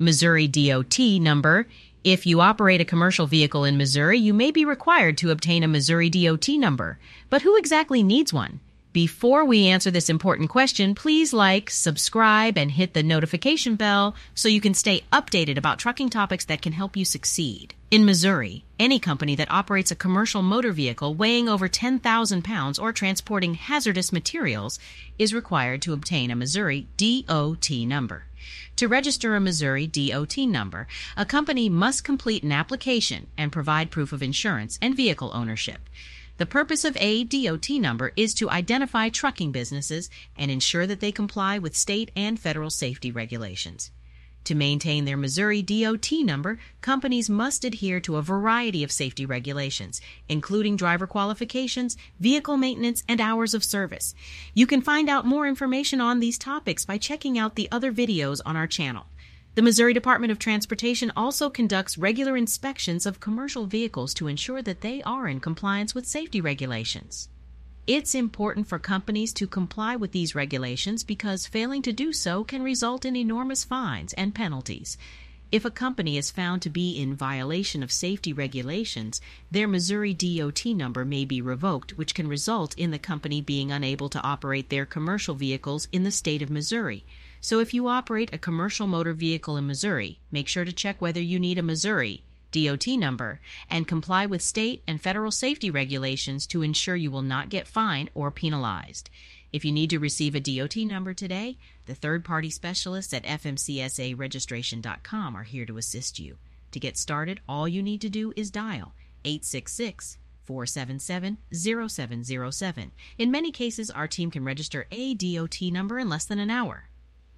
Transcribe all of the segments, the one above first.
Missouri DOT number. If you operate a commercial vehicle in Missouri, you may be required to obtain a Missouri DOT number. But who exactly needs one? Before we answer this important question, please like, subscribe, and hit the notification bell so you can stay updated about trucking topics that can help you succeed. In Missouri, any company that operates a commercial motor vehicle weighing over 10,000 pounds or transporting hazardous materials is required to obtain a Missouri DOT number. To register a Missouri DOT number, a company must complete an application and provide proof of insurance and vehicle ownership. The purpose of a DOT number is to identify trucking businesses and ensure that they comply with state and federal safety regulations. To maintain their Missouri DOT number, companies must adhere to a variety of safety regulations, including driver qualifications, vehicle maintenance, and hours of service. You can find out more information on these topics by checking out the other videos on our channel. The Missouri Department of Transportation also conducts regular inspections of commercial vehicles to ensure that they are in compliance with safety regulations. It's important for companies to comply with these regulations because failing to do so can result in enormous fines and penalties. If a company is found to be in violation of safety regulations, their Missouri DOT number may be revoked, which can result in the company being unable to operate their commercial vehicles in the state of Missouri. So if you operate a commercial motor vehicle in Missouri, make sure to check whether you need a Missouri DOT number and comply with state and federal safety regulations to ensure you will not get fined or penalized. If you need to receive a DOT number today, the third party specialists at FMCSAregistration.com are here to assist you. To get started, all you need to do is dial 866 477 0707. In many cases, our team can register a DOT number in less than an hour.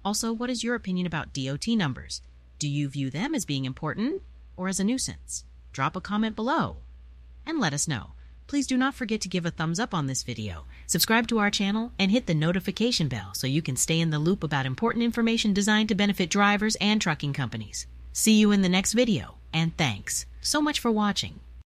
Also, what is your opinion about DOT numbers? Do you view them as being important or as a nuisance? Drop a comment below and let us know. Please do not forget to give a thumbs up on this video, subscribe to our channel, and hit the notification bell so you can stay in the loop about important information designed to benefit drivers and trucking companies. See you in the next video, and thanks so much for watching.